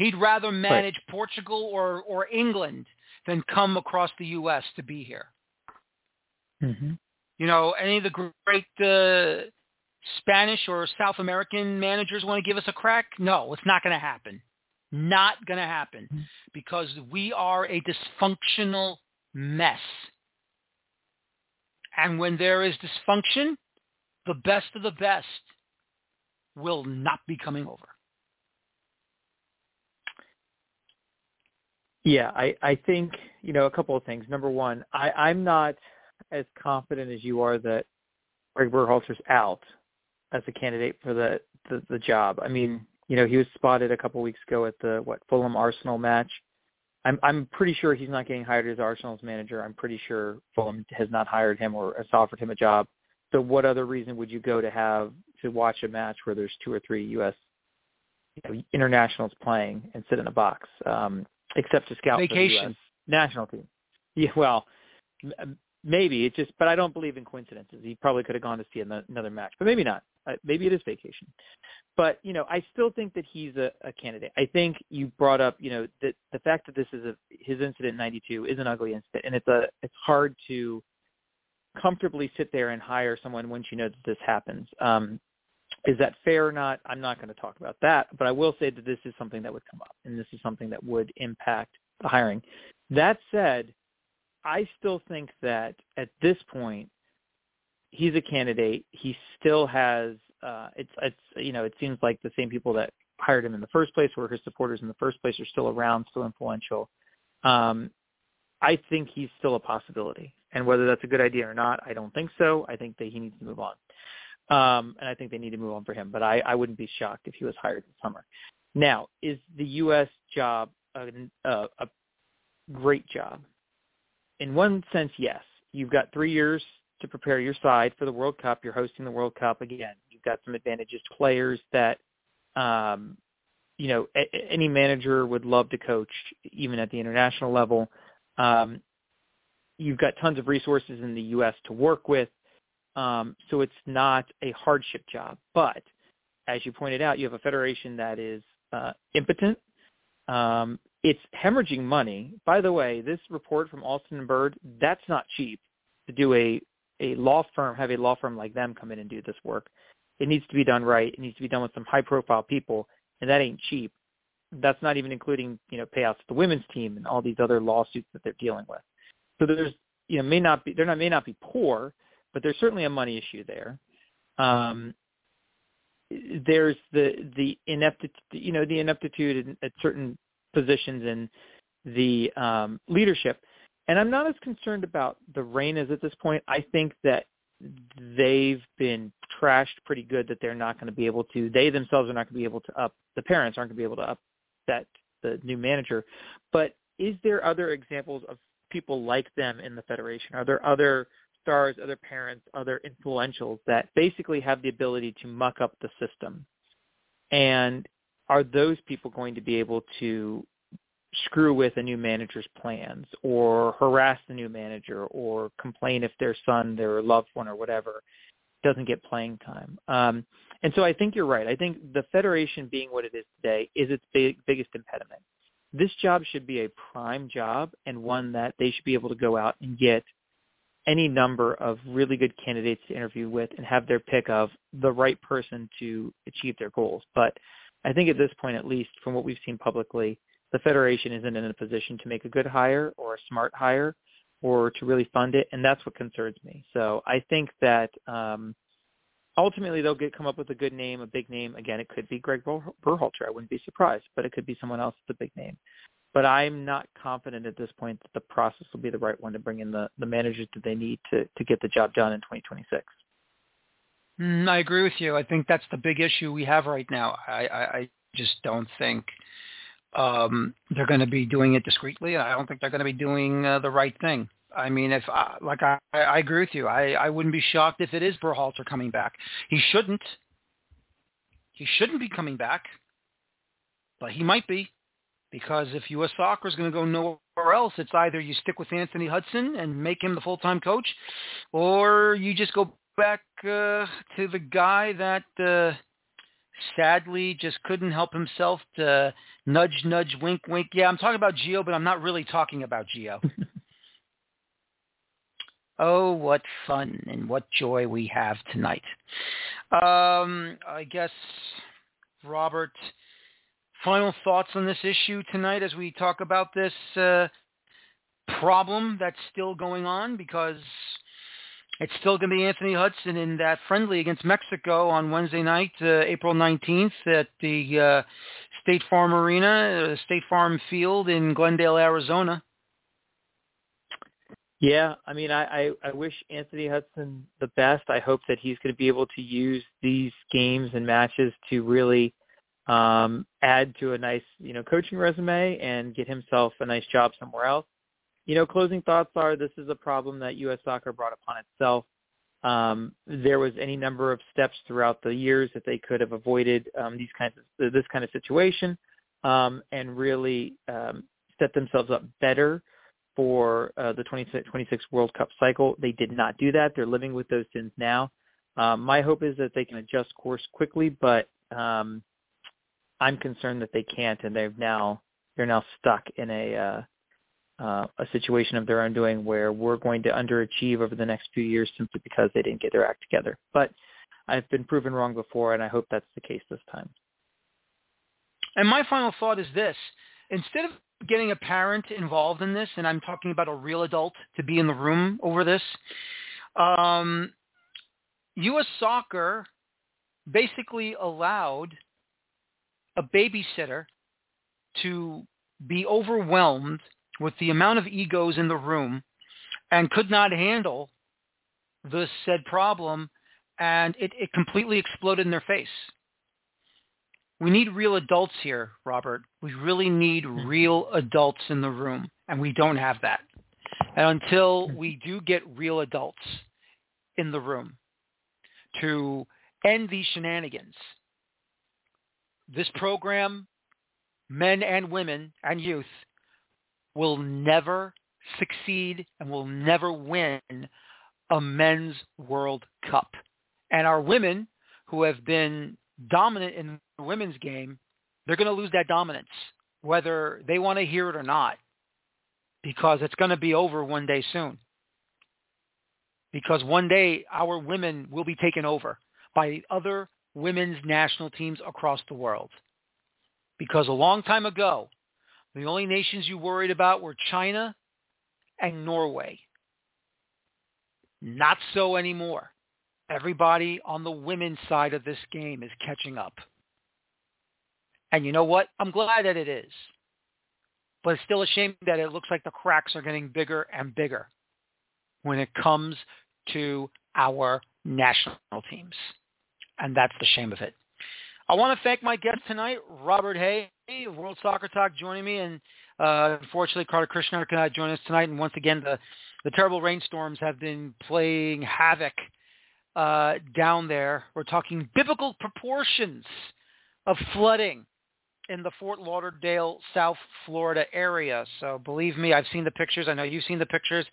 He'd rather manage right. Portugal or, or England than come across the U.S. to be here. Mm-hmm. You know, any of the great uh, Spanish or South American managers want to give us a crack? No, it's not going to happen. Not going to happen mm-hmm. because we are a dysfunctional mess. And when there is dysfunction, the best of the best will not be coming over. Yeah, I, I think, you know, a couple of things. Number one, I, I'm not as confident as you are that Gregg Berhalter's out as a candidate for the, the, the job. I mean, you know, he was spotted a couple of weeks ago at the, what, Fulham Arsenal match. I'm I'm pretty sure he's not getting hired as Arsenal's manager. I'm pretty sure Fulham has not hired him or has offered him a job. So what other reason would you go to have to watch a match where there's two or three U.S. You know, internationals playing and sit in a box, um, except to scout Vacation. for the U.S. national team? Yeah, well, maybe it just, but I don't believe in coincidences. He probably could have gone to see another match, but maybe not. Uh, maybe it is vacation. But you know, I still think that he's a, a candidate. I think you brought up, you know, that the fact that this is a his incident in '92 is an ugly incident, and it's a it's hard to comfortably sit there and hire someone once you know that this happens. Um, is that fair or not? I'm not going to talk about that, but I will say that this is something that would come up, and this is something that would impact the hiring. That said, I still think that at this point, he's a candidate. He still has uh, it's it's you know it seems like the same people that hired him in the first place, or his supporters in the first place, are still around, still influential. Um, I think he's still a possibility, and whether that's a good idea or not, I don't think so. I think that he needs to move on, um, and I think they need to move on for him. But I, I wouldn't be shocked if he was hired this summer. Now, is the U.S. job a, a, a great job? In one sense, yes. You've got three years to prepare your side for the World Cup. You're hosting the World Cup again. You've got some advantages to players that, um, you know, a- any manager would love to coach, even at the international level. Um, you've got tons of resources in the U.S. to work with, um, so it's not a hardship job. But as you pointed out, you have a federation that is uh, impotent. Um, it's hemorrhaging money. By the way, this report from Alston and Bird, that's not cheap to do a a law firm, have a law firm like them come in and do this work. It needs to be done right. It needs to be done with some high profile people, and that ain't cheap. That's not even including, you know, payouts to the women's team and all these other lawsuits that they're dealing with. So there's, you know, may not be, they're not, may not be poor, but there's certainly a money issue there. Um, there's the, the ineptitude, you know, the ineptitude at certain positions in the um, leadership. And I'm not as concerned about the Reynas at this point. I think that they've been trashed pretty good that they're not going to be able to, they themselves are not going to be able to up, the parents aren't going to be able to upset the new manager. But is there other examples of people like them in the Federation? Are there other stars, other parents, other influentials that basically have the ability to muck up the system? And are those people going to be able to screw with a new manager's plans or harass the new manager or complain if their son, their loved one or whatever doesn't get playing time. Um, and so I think you're right. I think the federation being what it is today is its big, biggest impediment. This job should be a prime job and one that they should be able to go out and get any number of really good candidates to interview with and have their pick of the right person to achieve their goals. But I think at this point, at least from what we've seen publicly, the Federation isn't in a position to make a good hire or a smart hire or to really fund it, and that's what concerns me. So I think that um, ultimately they'll get come up with a good name, a big name. Again, it could be Gregg Berhalter. I wouldn't be surprised, but it could be someone else with a big name. But I'm not confident at this point that the process will be the right one to bring in the, the managers that they need to, to get the job done in 2026. Mm, I agree with you. I think that's the big issue we have right now. I, I, I just don't think um, they're going to be doing it discreetly. I don't think they're going to be doing uh, the right thing. I mean, if I, like I, I agree with you, I, I wouldn't be shocked if it is Berhalter coming back. He shouldn't. He shouldn't be coming back, but he might be because if U.S. Soccer is going to go nowhere else, it's either you stick with Anthony Hudson and make him the full-time coach, or you just go back uh, to the guy that uh, sadly just couldn't help himself to nudge, nudge, wink, wink. Yeah, I'm talking about Gio, but I'm not really talking about Gio. oh, what fun and what joy we have tonight. Um, I guess, Robert, final thoughts on this issue tonight as we talk about this uh, problem that's still going on because it's still going to be Anthony Hudson in that friendly against Mexico on Wednesday night, uh, April 19th at the uh, State Farm Arena, uh, State Farm Field in Glendale, Arizona. Yeah, I mean, I, I, I wish Anthony Hudson the best. I hope that he's going to be able to use these games and matches to really um, add to a nice, you know, coaching resume and get himself a nice job somewhere else. You know, closing thoughts are this is a problem that U.S. Soccer brought upon itself. Um, there was any number of steps throughout the years that they could have avoided um, these kinds of this kind of situation um, and really um, set themselves up better for uh, the 2026 World Cup cycle. They did not do that. They're living with those sins now. Um, my hope is that they can adjust course quickly, but um, I'm concerned that they can't, and they've now they're now stuck in a uh, uh, a situation of their own doing where we're going to underachieve over the next few years simply because they didn't get their act together. But I've been proven wrong before, and I hope that's the case this time. And my final thought is this. Instead of getting a parent involved in this, and I'm talking about a real adult to be in the room over this, um, U.S. Soccer basically allowed a babysitter to be overwhelmed with the amount of egos in the room and could not handle the said problem and it, it completely exploded in their face. We need real adults here, Robert. We really need hmm. real adults in the room, and we don't have that. And until hmm. we do get real adults in the room to end these shenanigans, this program, men and women and youth, will never succeed and will never win a men's World Cup. And our women who have been dominant in the women's game, they're going to lose that dominance, whether they want to hear it or not, because it's going to be over one day soon. Because one day our women will be taken over by other women's national teams across the world. Because a long time ago, the only nations you worried about were China and Norway. Not so anymore. Everybody on the women's side of this game is catching up. And you know what? I'm glad that it is. But it's still a shame that it looks like the cracks are getting bigger and bigger when it comes to our national teams. And that's the shame of it. I want to thank my guest tonight, Robert Hay, of World Soccer Talk, joining me. And uh, unfortunately, Kartik Krishnaiyer cannot join us tonight. And once again, the, the terrible rainstorms have been playing havoc uh, down there. We're talking biblical proportions of flooding in the Fort Lauderdale, South Florida area. So believe me, I've seen the pictures. I know you've seen the pictures.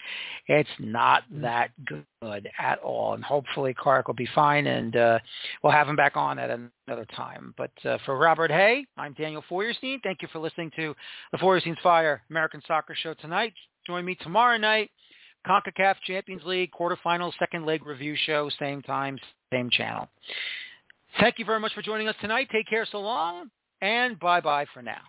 It's not that good at all. And hopefully Clark will be fine and uh, we'll have him back on at another time. But uh, for Robert Hay, I'm Daniel Feuerstein. Thank you for listening to the Feuerstein's Fire American Soccer Show tonight. Join me tomorrow night CONCACAF Champions League quarterfinal second leg review show, same time, same channel. Thank you very much for joining us tonight. Take care so long, and bye-bye for now.